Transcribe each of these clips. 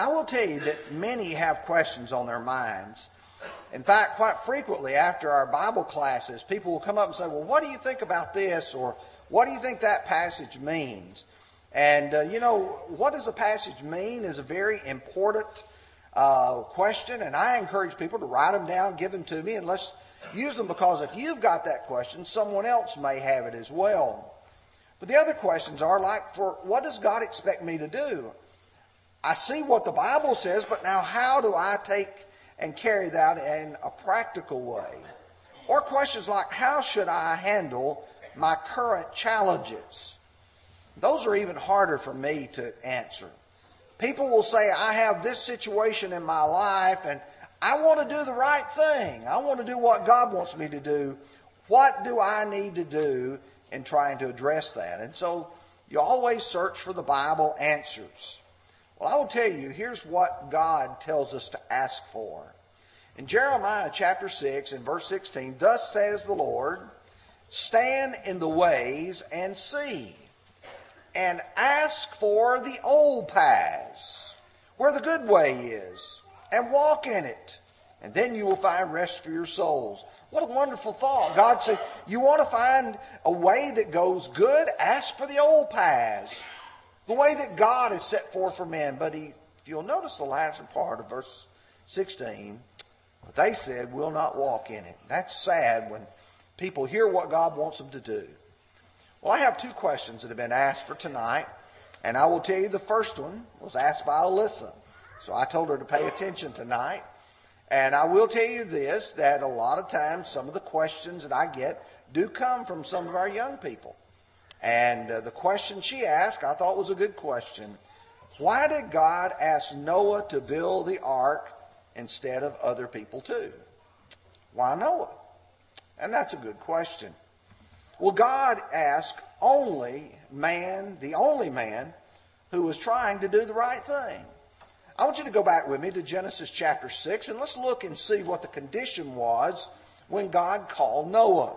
I will tell you that many have questions on their minds. In fact, quite frequently after our Bible classes, people will come up and say, Well, what do you think about this? Or what do you think that passage means? And, uh, you know, what does a passage mean is a very important uh, question. And I encourage people to write them down, give them to me, and let's use them because if you've got that question, someone else may have it as well. But the other questions are like, for what does God expect me to do? I see what the Bible says, but now how do I take and carry that in a practical way? Or questions like, how should I handle my current challenges? Those are even harder for me to answer. People will say, I have this situation in my life and I want to do the right thing. I want to do what God wants me to do. What do I need to do in trying to address that? And so you always search for the Bible answers. Well, I will tell you, here's what God tells us to ask for. In Jeremiah chapter 6 and verse 16, thus says the Lord, stand in the ways and see, and ask for the old paths, where the good way is, and walk in it, and then you will find rest for your souls. What a wonderful thought. God said, You want to find a way that goes good? Ask for the old paths. The way that God has set forth for men. But he, if you'll notice the last part of verse 16, they said, We'll not walk in it. That's sad when people hear what God wants them to do. Well, I have two questions that have been asked for tonight. And I will tell you the first one was asked by Alyssa. So I told her to pay attention tonight. And I will tell you this that a lot of times some of the questions that I get do come from some of our young people. And uh, the question she asked I thought was a good question. Why did God ask Noah to build the ark instead of other people too? Why Noah? And that's a good question. Well, God asked only man, the only man, who was trying to do the right thing. I want you to go back with me to Genesis chapter 6 and let's look and see what the condition was when God called Noah.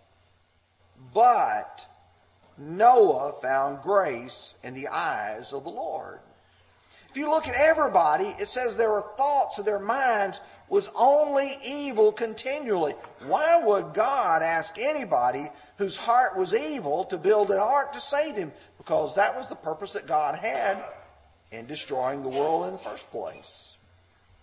But Noah found grace in the eyes of the Lord. If you look at everybody, it says their thoughts of their minds was only evil continually. Why would God ask anybody whose heart was evil to build an ark to save him? Because that was the purpose that God had in destroying the world in the first place.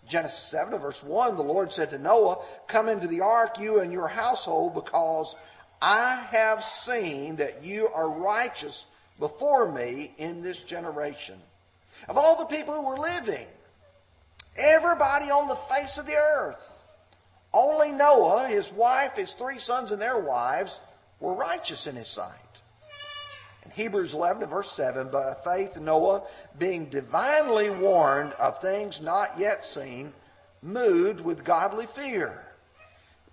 Genesis 7 verse 1, the Lord said to Noah, Come into the ark, you and your household, because I have seen that you are righteous before me in this generation. Of all the people who were living, everybody on the face of the earth, only Noah, his wife, his three sons, and their wives were righteous in his sight. In Hebrews 11 verse 7, by faith Noah, being divinely warned of things not yet seen, moved with godly fear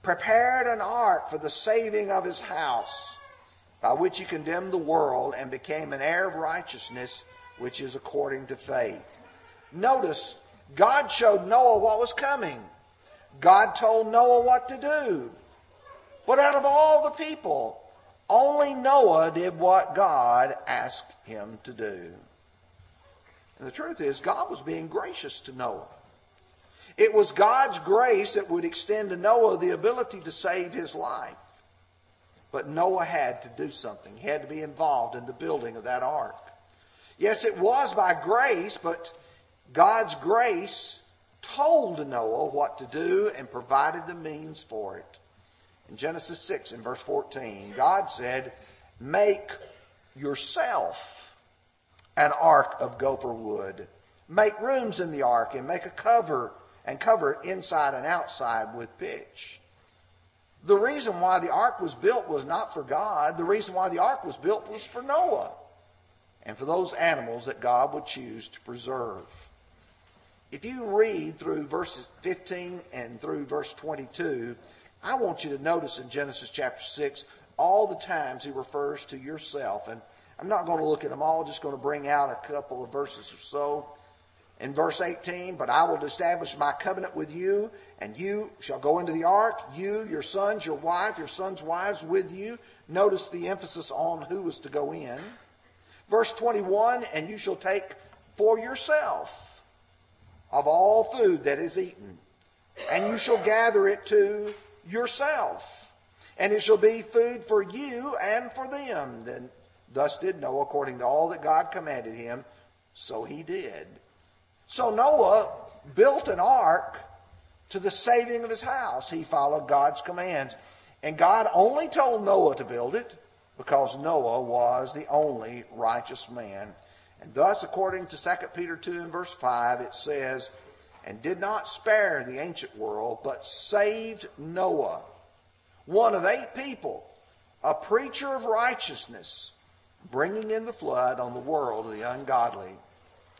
prepared an ark for the saving of his house, by which he condemned the world and became an heir of righteousness, which is according to faith. Notice, God showed Noah what was coming. God told Noah what to do. But out of all the people, only Noah did what God asked him to do. And the truth is, God was being gracious to Noah. It was God's grace that would extend to Noah the ability to save his life. But Noah had to do something. He had to be involved in the building of that ark. Yes, it was by grace, but God's grace told Noah what to do and provided the means for it. In Genesis 6 and verse 14, God said, Make yourself an ark of gopher wood. Make rooms in the ark and make a cover and cover it inside and outside with pitch. The reason why the ark was built was not for God. The reason why the ark was built was for Noah and for those animals that God would choose to preserve. if you read through verses 15 and through verse 22, I want you to notice in Genesis chapter 6 all the times he refers to yourself. And I'm not going to look at them all, just going to bring out a couple of verses or so. In verse 18, but I will establish my covenant with you, and you shall go into the ark, you, your sons, your wife, your sons' wives with you. Notice the emphasis on who was to go in. Verse 21, and you shall take for yourself of all food that is eaten, and you shall gather it to yourself, and it shall be food for you and for them. Then thus did Noah according to all that God commanded him, so he did. So Noah built an ark to the saving of his house. He followed God's commands. And God only told Noah to build it because Noah was the only righteous man. And thus, according to 2 Peter 2 and verse 5, it says, And did not spare the ancient world, but saved Noah, one of eight people, a preacher of righteousness, bringing in the flood on the world of the ungodly.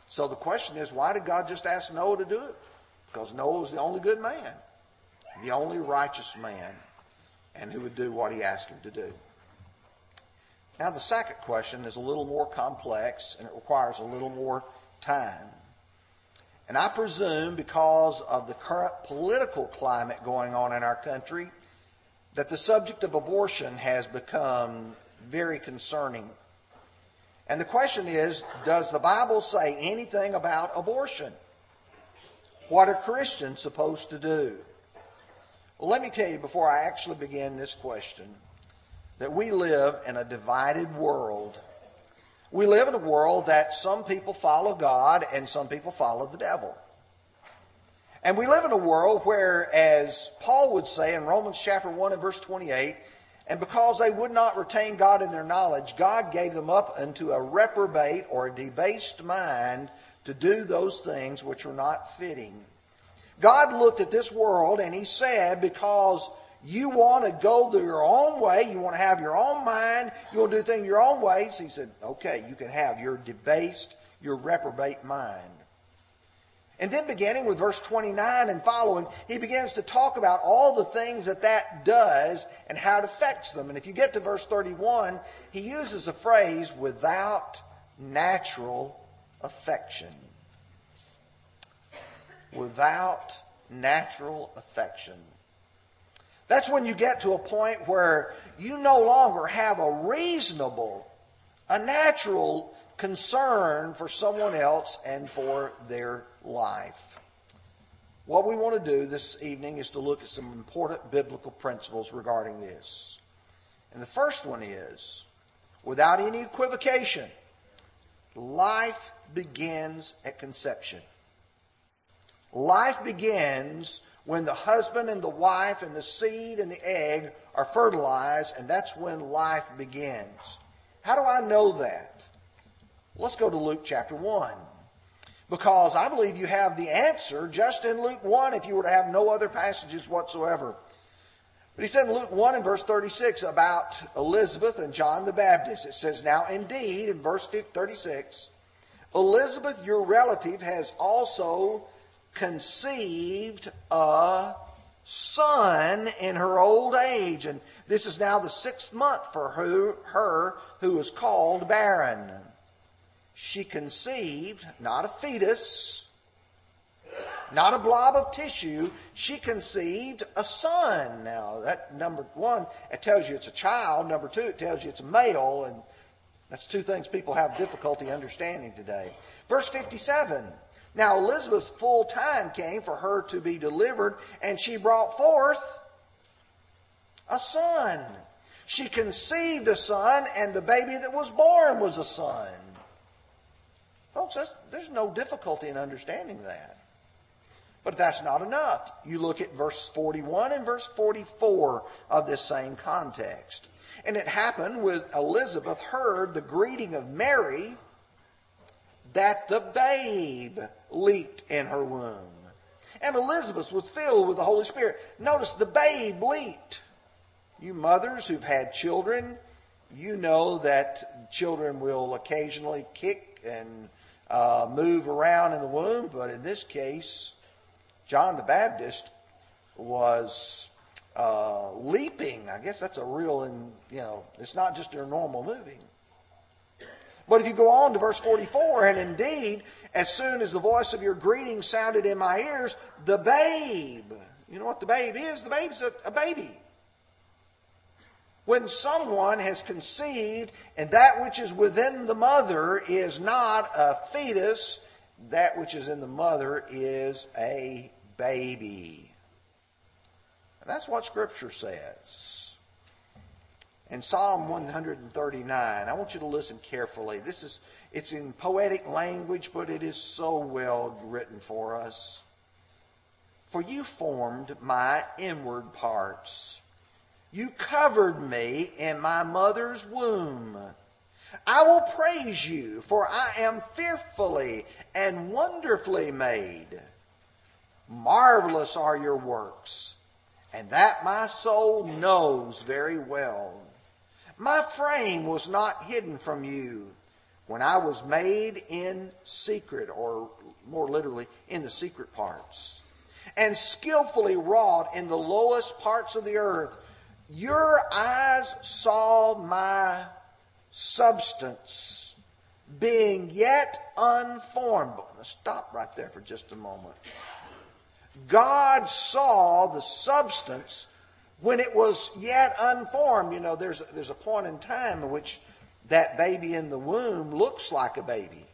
So the question is, why did God just ask Noah to do it? Because Noah was the only good man, the only righteous man, and who would do what he asked him to do. Now, the second question is a little more complex and it requires a little more time. And I presume because of the current political climate going on in our country, that the subject of abortion has become very concerning. And the question is Does the Bible say anything about abortion? What are Christians supposed to do? Well, let me tell you before I actually begin this question that we live in a divided world. We live in a world that some people follow God and some people follow the devil. And we live in a world where, as Paul would say in Romans chapter 1 and verse 28, and because they would not retain God in their knowledge, God gave them up unto a reprobate or a debased mind to do those things which were not fitting. God looked at this world and he said, because you want to go your own way. You want to have your own mind. You want to do things your own ways. He said, okay, you can have your debased, your reprobate mind. And then beginning with verse 29 and following, he begins to talk about all the things that that does and how it affects them. And if you get to verse 31, he uses a phrase, without natural affection. Without natural affection. That's when you get to a point where you no longer have a reasonable, a natural concern for someone else and for their life. What we want to do this evening is to look at some important biblical principles regarding this. And the first one is without any equivocation, life begins at conception. Life begins when the husband and the wife and the seed and the egg are fertilized, and that's when life begins. How do I know that? Let's go to Luke chapter 1. Because I believe you have the answer just in Luke 1 if you were to have no other passages whatsoever. But he said in Luke 1 and verse 36 about Elizabeth and John the Baptist. It says, Now indeed, in verse 36, Elizabeth, your relative, has also conceived a son in her old age. And this is now the sixth month for her, her who is called barren. She conceived not a fetus, not a blob of tissue. She conceived a son. Now, that number one, it tells you it's a child. Number two, it tells you it's a male. And that's two things people have difficulty understanding today. Verse 57 now Elizabeth's full time came for her to be delivered, and she brought forth a son. She conceived a son, and the baby that was born was a son. Folks, there's no difficulty in understanding that. But that's not enough. You look at verse 41 and verse 44 of this same context. And it happened with Elizabeth heard the greeting of Mary that the babe leaped in her womb. And Elizabeth was filled with the Holy Spirit. Notice the babe leaped. You mothers who've had children, you know that children will occasionally kick and uh, move around in the womb, but in this case, John the Baptist was uh, leaping. I guess that's a real, and you know, it's not just their normal moving. But if you go on to verse 44, and indeed, as soon as the voice of your greeting sounded in my ears, the babe, you know what the babe is? The babe's a, a baby. When someone has conceived and that which is within the mother is not a fetus, that which is in the mother is a baby. And that's what Scripture says. In Psalm 139, I want you to listen carefully. This is it's in poetic language, but it is so well written for us. For you formed my inward parts. You covered me in my mother's womb. I will praise you, for I am fearfully and wonderfully made. Marvelous are your works, and that my soul knows very well. My frame was not hidden from you when I was made in secret, or more literally, in the secret parts, and skillfully wrought in the lowest parts of the earth. Your eyes saw my substance being yet unformed. Let's stop right there for just a moment. God saw the substance when it was yet unformed. You know, there's, there's a point in time in which that baby in the womb looks like a baby.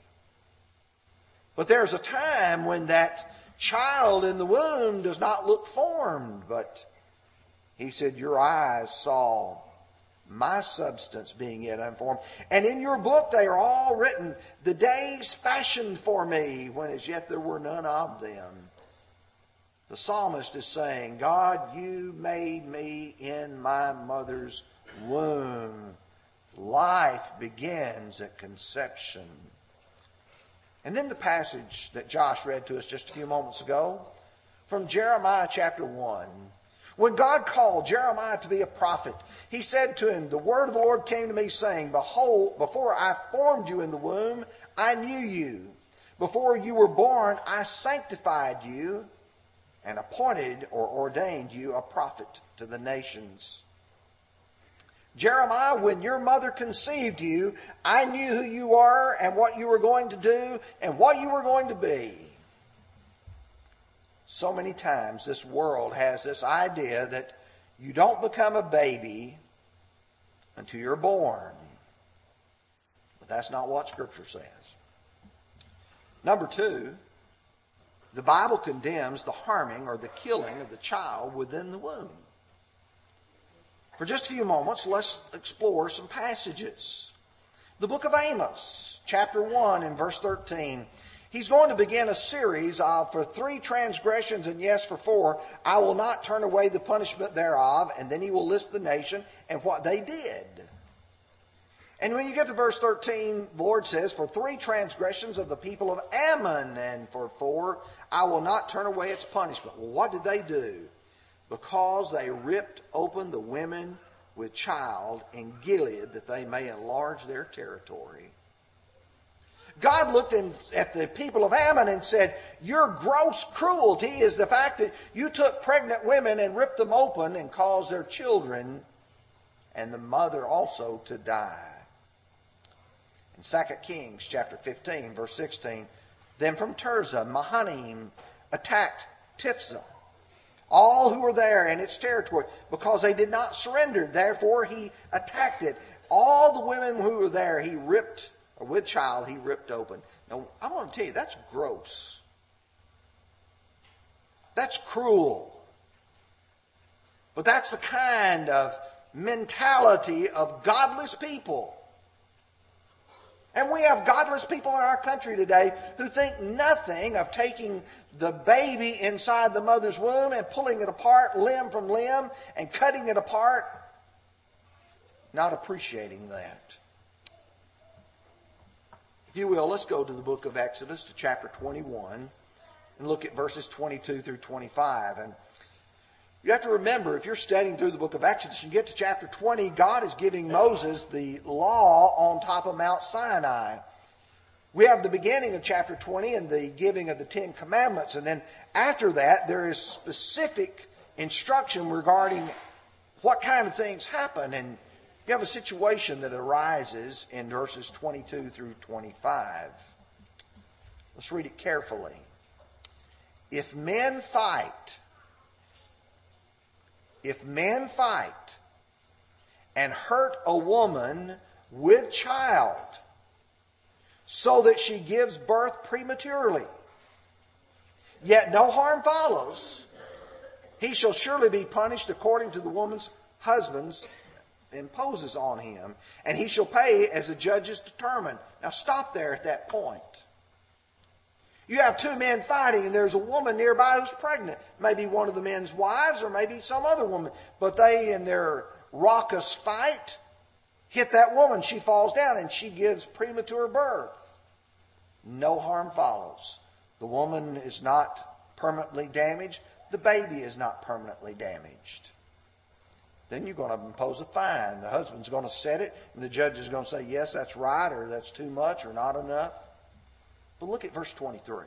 But there's a time when that child in the womb does not look formed, but he said, Your eyes saw my substance being yet unformed. And in your book they are all written, the days fashioned for me, when as yet there were none of them. The psalmist is saying, God, you made me in my mother's womb. Life begins at conception. And then the passage that Josh read to us just a few moments ago from Jeremiah chapter 1. When God called Jeremiah to be a prophet, he said to him, The word of the Lord came to me, saying, Behold, before I formed you in the womb, I knew you. Before you were born, I sanctified you and appointed or ordained you a prophet to the nations. Jeremiah, when your mother conceived you, I knew who you were and what you were going to do and what you were going to be. So many times this world has this idea that you don't become a baby until you're born. But that's not what Scripture says. Number two, the Bible condemns the harming or the killing of the child within the womb. For just a few moments, let's explore some passages. The book of Amos, chapter 1 and verse 13 He's going to begin a series of for three transgressions and yes for four, I will not turn away the punishment thereof. And then he will list the nation and what they did. And when you get to verse 13, the Lord says, For three transgressions of the people of Ammon, and for four, I will not turn away its punishment. Well, what did they do? Because they ripped open the women with child in Gilead that they may enlarge their territory. God looked in, at the people of Ammon and said, Your gross cruelty is the fact that you took pregnant women and ripped them open and caused their children and the mother also to die. In 2 Kings chapter 15, verse 16, then from Tirzah, Menahem attacked Tiphsah, all who were there in its territory, because they did not surrender. Therefore, he attacked it. All the women who were there, he ripped with child he ripped open. Now, I want to tell you, that's gross. That's cruel. But that's the kind of mentality of godless people. And we have godless people in our country today who think nothing of taking the baby inside the mother's womb and pulling it apart limb from limb and cutting it apart, not appreciating that. If you will, let's go to the book of Exodus to chapter 21 and look at verses 22 through 25. And you have to remember, if you're studying through the book of Exodus, you get to chapter 20, God is giving Moses the law on top of Mount Sinai. We have the beginning of chapter 20 and the giving of the Ten Commandments. And then after that, there is specific instruction regarding what kind of things happen. And you have a situation that arises in verses 22 through 25. Let's read it carefully. If men fight, if men fight and hurt a woman with child so that she gives birth prematurely, yet no harm follows, he shall surely be punished according to the woman's husband's imposes on him, and he shall pay as the judges determine. Now stop there at that point. You have two men fighting, and there's a woman nearby who's pregnant. Maybe one of the men's wives, or maybe some other woman. But they, in their raucous fight, hit that woman. She falls down, and she gives premature birth. No harm follows. The woman is not permanently damaged. The baby is not permanently damaged. Then you're going to impose a fine. The husband's going to set it, and the judge is going to say, yes, that's right, or that's too much, or not enough. But look at verse 23.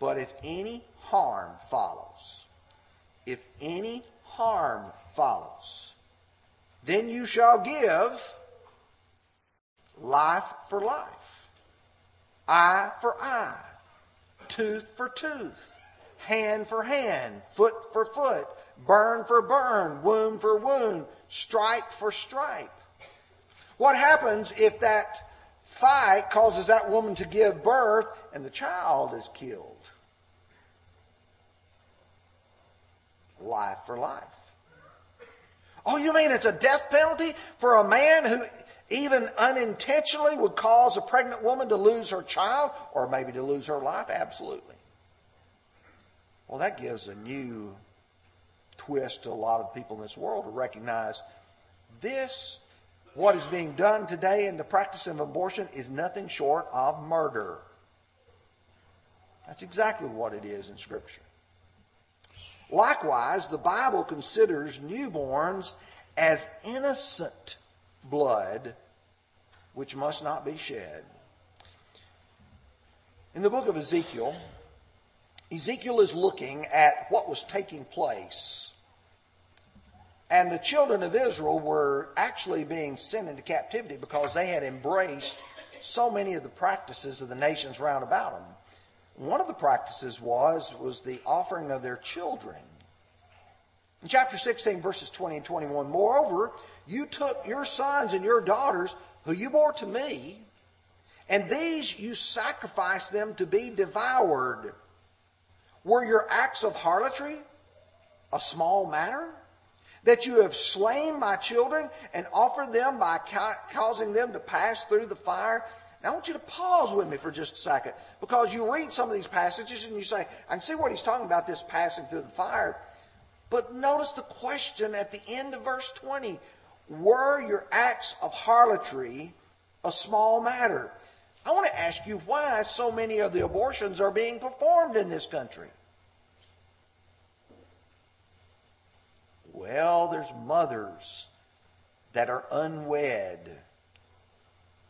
But if any harm follows, if any harm follows, then you shall give life for life, eye for eye, tooth for tooth, hand for hand, foot for foot, burn for burn, wound for wound, stripe for stripe. What happens if that fight causes that woman to give birth and the child is killed. Life for life. Oh, you mean it's a death penalty for a man who even unintentionally would cause a pregnant woman to lose her child or maybe to lose her life? Absolutely. Well, that gives a new twist to a lot of people in this world to recognize this what is being done today in the practice of abortion is nothing short of murder. That's exactly what it is in Scripture. Likewise, the Bible considers newborns as innocent blood which must not be shed. In the book of Ezekiel, Ezekiel is looking at what was taking place and the children of Israel were actually being sent into captivity because they had embraced so many of the practices of the nations round about them. One of the practices was, was the offering of their children. In chapter 16, verses 20 and 21, moreover, you took your sons and your daughters, who you bore to me, and these you sacrificed them to be devoured. Were your acts of harlotry a small matter? That you have slain my children and offered them by ca- causing them to pass through the fire. Now, I want you to pause with me for just a second because you read some of these passages and you say, I can see what he's talking about, this passing through the fire. But notice the question at the end of verse 20 Were your acts of harlotry a small matter? I want to ask you why so many of the abortions are being performed in this country. Well, there's mothers that are unwed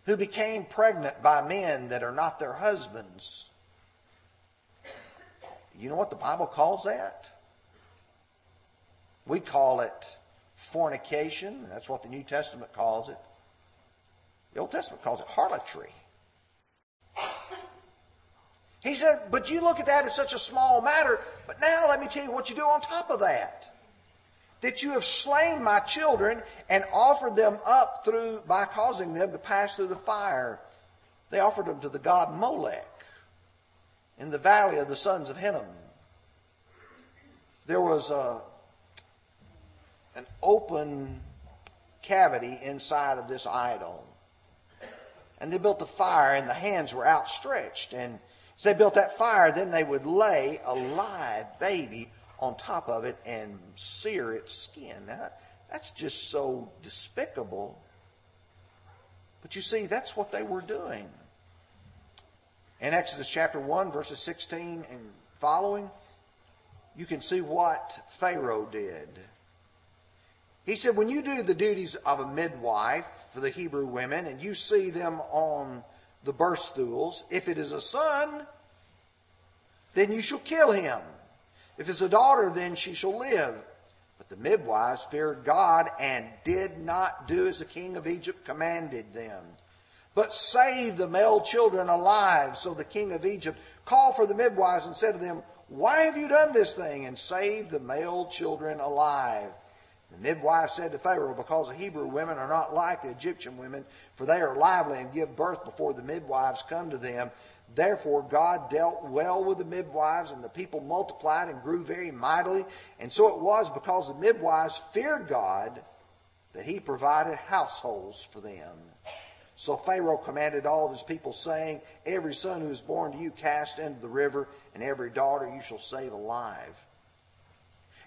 who became pregnant by men that are not their husbands. You know what the Bible calls that? We call it fornication. That's what the New Testament calls it. The Old Testament calls it harlotry. He said, but you look at that as such a small matter, but now let me tell you what you do on top of that that you have slain my children and offered them up through by causing them to pass through the fire. They offered them to the god Molech in the valley of the sons of Hinnom. There was a, an open cavity inside of this idol. And they built a fire, and the hands were outstretched. And as they built that fire, then they would lay a live baby on top of it and sear its skin. Now, that's just so despicable. But you see, that's what they were doing. In Exodus chapter 1, verses 16 and following, you can see what Pharaoh did. He said, when you do the duties of a midwife for the Hebrew women and you see them on the birth stools. If it is a son, then you shall kill him. If it's a daughter, then she shall live. But the midwives feared God and did not do as the king of Egypt commanded them, but saved the male children alive. So the king of Egypt called for the midwives and said to them, Why have you done this thing and saved the male children alive? The midwife said to Pharaoh, Because the Hebrew women are not like the Egyptian women, for they are lively and give birth before the midwives come to them. Therefore, God dealt well with the midwives, and the people multiplied and grew very mightily. And so it was because the midwives feared God that he provided households for them. So Pharaoh commanded all of his people, saying, Every son who is born to you cast into the river, and every daughter you shall save alive.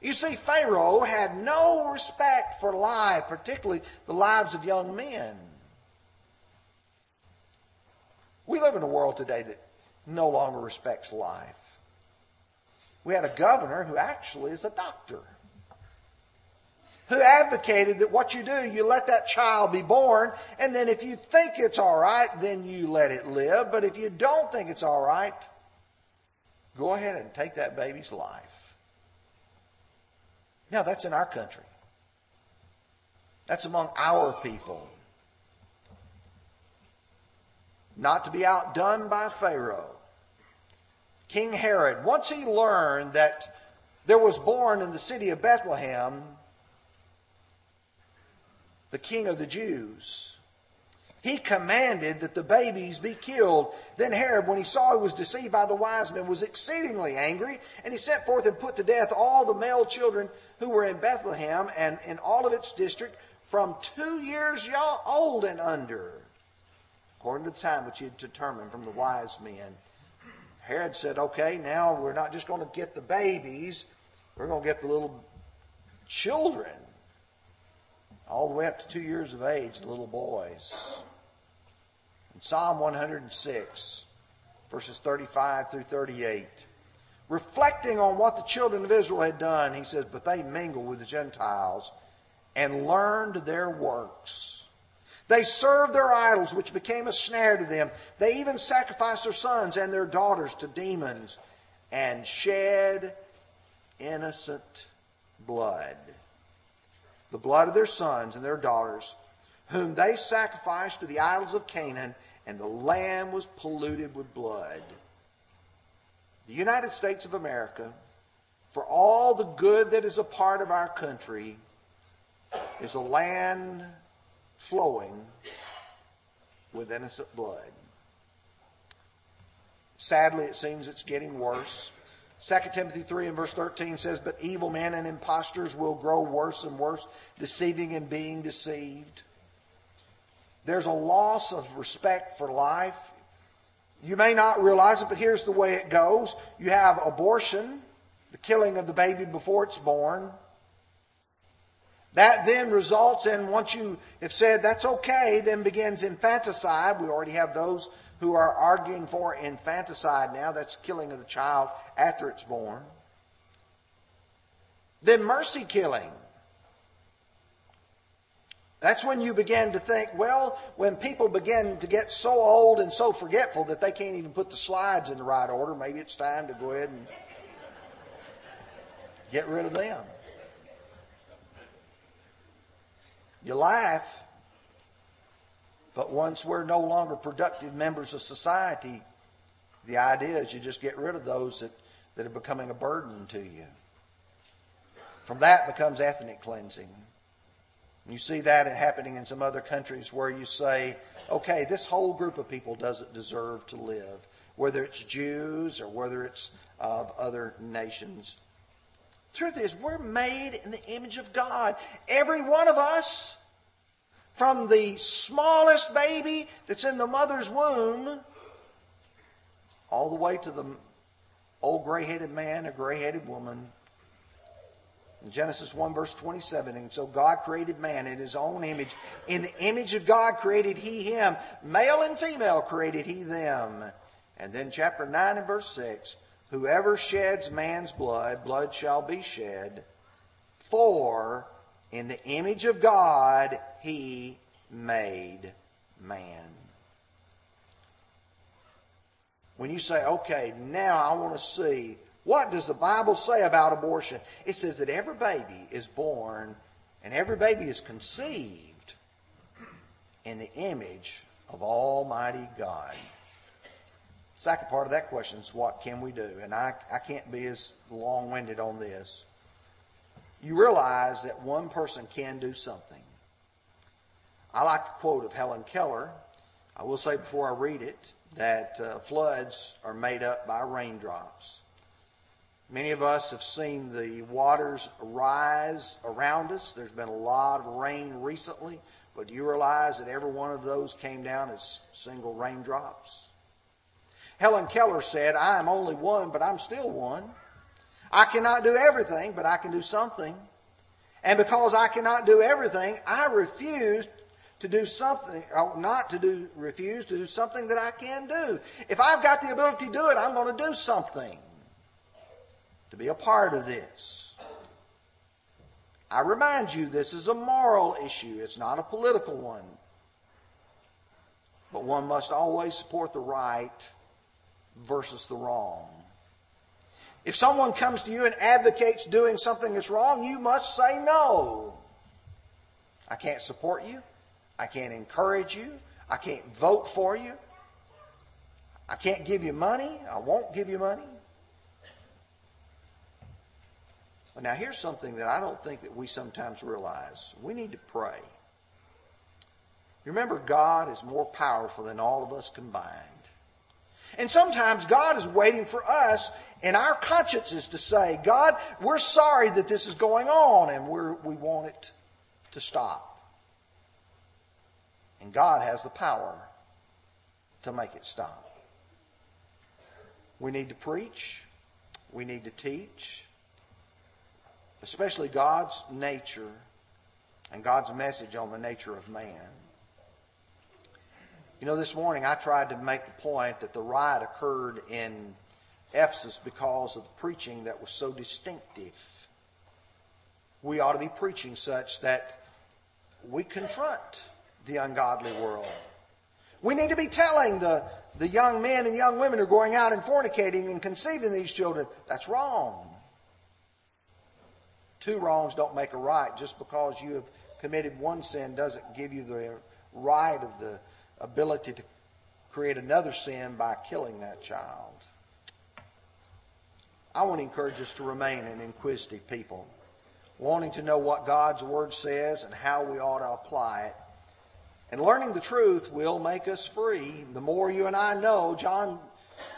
You see, Pharaoh had no respect for life, particularly the lives of young men. We live in a world today that no longer respects life. We had a governor who actually is a doctor who advocated that what you do, you let that child be born, and then if you think it's all right, then you let it live. But if you don't think it's all right, go ahead and take that baby's life. Now, that's in our country. That's among our people not to be outdone by Pharaoh. King Herod, once he learned that there was born in the city of Bethlehem the king of the Jews, he commanded that the babies be killed. Then Herod, when he saw he was deceived by the wise men, was exceedingly angry, and he sent forth and put to death all the male children who were in Bethlehem and in all of its district from two years old and under according to the time which he had determined from the wise men. Herod said, okay, now we're not just going to get the babies, we're going to get the little children, all the way up to two years of age, the little boys. In Psalm 106, verses 35 through 38, reflecting on what the children of Israel had done, he says, But they mingled with the Gentiles and learned their works. They served their idols, which became a snare to them. They even sacrificed their sons and their daughters to demons and shed innocent blood. The blood of their sons and their daughters, whom they sacrificed to the idols of Canaan, and the land was polluted with blood. The United States of America, for all the good that is a part of our country, is a land flowing with innocent blood. Sadly, it seems it's getting worse. 2 Timothy 3 and verse 13 says, But evil men and impostors will grow worse and worse, deceiving and being deceived. There's a loss of respect for life. You may not realize it, but here's the way it goes. You have abortion, the killing of the baby before it's born. That then results in, once you have said that's okay, then begins infanticide. We already have those who are arguing for infanticide now. That's killing of the child after it's born. Then mercy killing. That's when you begin to think, well, when people begin to get so old and so forgetful that they can't even put the slides in the right order, maybe it's time to go ahead and get rid of them. You laugh, but once we're no longer productive members of society, the idea is you just get rid of those that, that are becoming a burden to you. From that becomes ethnic cleansing. You see that happening in some other countries where you say, okay, this whole group of people doesn't deserve to live, whether it's Jews or whether it's of other nations. Truth is, we're made in the image of God. Every one of us, from the smallest baby that's in the mother's womb, all the way to the old gray headed man or gray headed woman. In Genesis 1, verse 27, and so God created man in his own image. In the image of God created he him. Male and female created he them. And then chapter 9 and verse 6 Whoever sheds man's blood, blood shall be shed. For in the image of God he made man. when you say, okay, now I want to see what does the Bible say about abortion? It says that every baby is born and every baby is conceived in the image of Almighty God. Second part of that question is what can we do? And I, I can't be as long winded on this. You realize that one person can do something. I like the quote of Helen Keller. I will say before I read it that uh, floods are made up by raindrops. Many of us have seen the waters rise around us. There's been a lot of rain recently, but do you realize that every one of those came down as single raindrops? Helen Keller said, I am only one, but I'm still one. I cannot do everything, but I can do something. And because I cannot do everything, I refuse to do something, uh, not to do, refuse to do something that I can do. If I've got the ability to do it, I'm going to do something to be a part of this. I remind you, this is a moral issue. It's not a political one. But one must always support the right versus the wrong. If someone comes to you and advocates doing something that's wrong, you must say no. I can't support you. I can't encourage you. I can't vote for you. I can't give you money. I won't give you money. Now here's something that I don't think that we sometimes realize. We need to pray. Remember, God is more powerful than all of us combined. And sometimes God is waiting for us and our consciences to say, God, we're sorry that this is going on and we want it to stop. And God has the power to make it stop. We need to preach. We need to teach. Especially God's nature and God's message on the nature of man. You know, this morning I tried to make the point that the riot occurred in Ephesus because of the preaching that was so distinctive. We ought to be preaching such that we confront the ungodly world. We need to be telling the, the young men and young women who are going out and fornicating and conceiving these children that's wrong. Two wrongs don't make a right. Just because you have committed one sin doesn't give you the right of the ability to create another sin by killing that child. I want to encourage us to remain an inquisitive people, wanting to know what God's Word says and how we ought to apply it and learning the truth will make us free. The more you and I know, John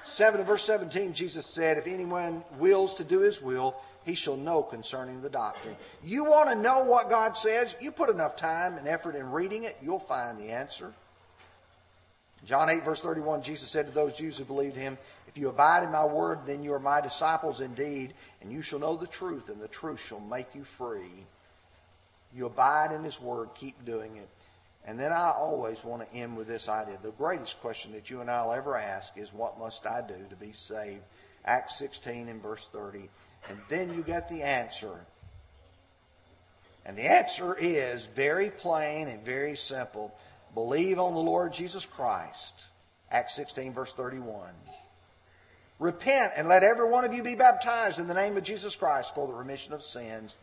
7 and verse 17, Jesus said, If anyone wills to do his will, he shall know concerning the doctrine. You want to know what God says? You put enough time and effort in reading it, you'll find the answer. John 8, verse 31, Jesus said to those Jews who believed him, If you abide in my word, then you are my disciples indeed, and you shall know the truth, and the truth shall make you free. You abide in his word, keep doing it. And then I always want to end with this idea. The greatest question that you and I will ever ask is, What must I do to be saved? Acts 16 and verse 30. And then you get the answer. And the answer is very plain and very simple. Believe on the Lord Jesus Christ. Acts 16, verse 31. Repent and let every one of you be baptized in the name of Jesus Christ for the remission of sins.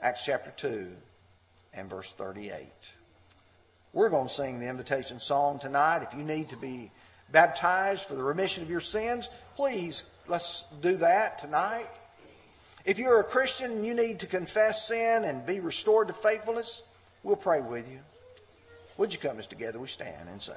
Acts chapter 2 and verse 38. We're going to sing the invitation song tonight. If you need to be baptized for the remission of your sins, please let's do that tonight. If you're a Christian and you need to confess sin and be restored to faithfulness, we'll pray with you. Would you come as together we stand and sing?